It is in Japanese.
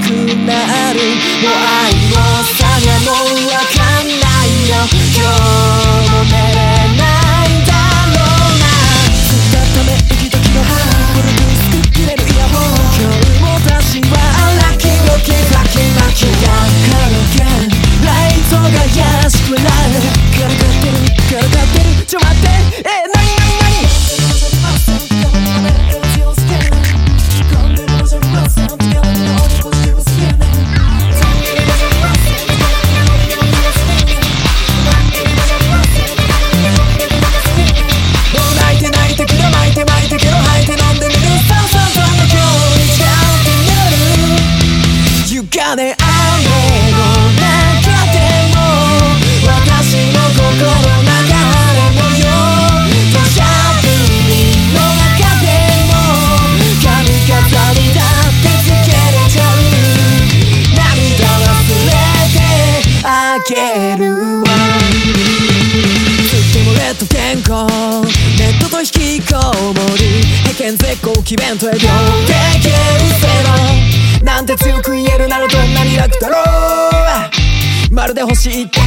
くなる。もう愛もさがもうわかんないよ。今日も寝れないだろうな。ずっとため息時の歯これで薄く切れるイヤホン今日も私はラキロキラキラキやカラオケライトが安くなる。軽々雨の中でも私の心流れ模様土砂降りの中でも髪飾りだってつけれちゃう涙忘れてあげるわ。つってもレッド天候ネットと引きこもり偏見絶好機弁とへ両手消せ役だろう。まるで星一点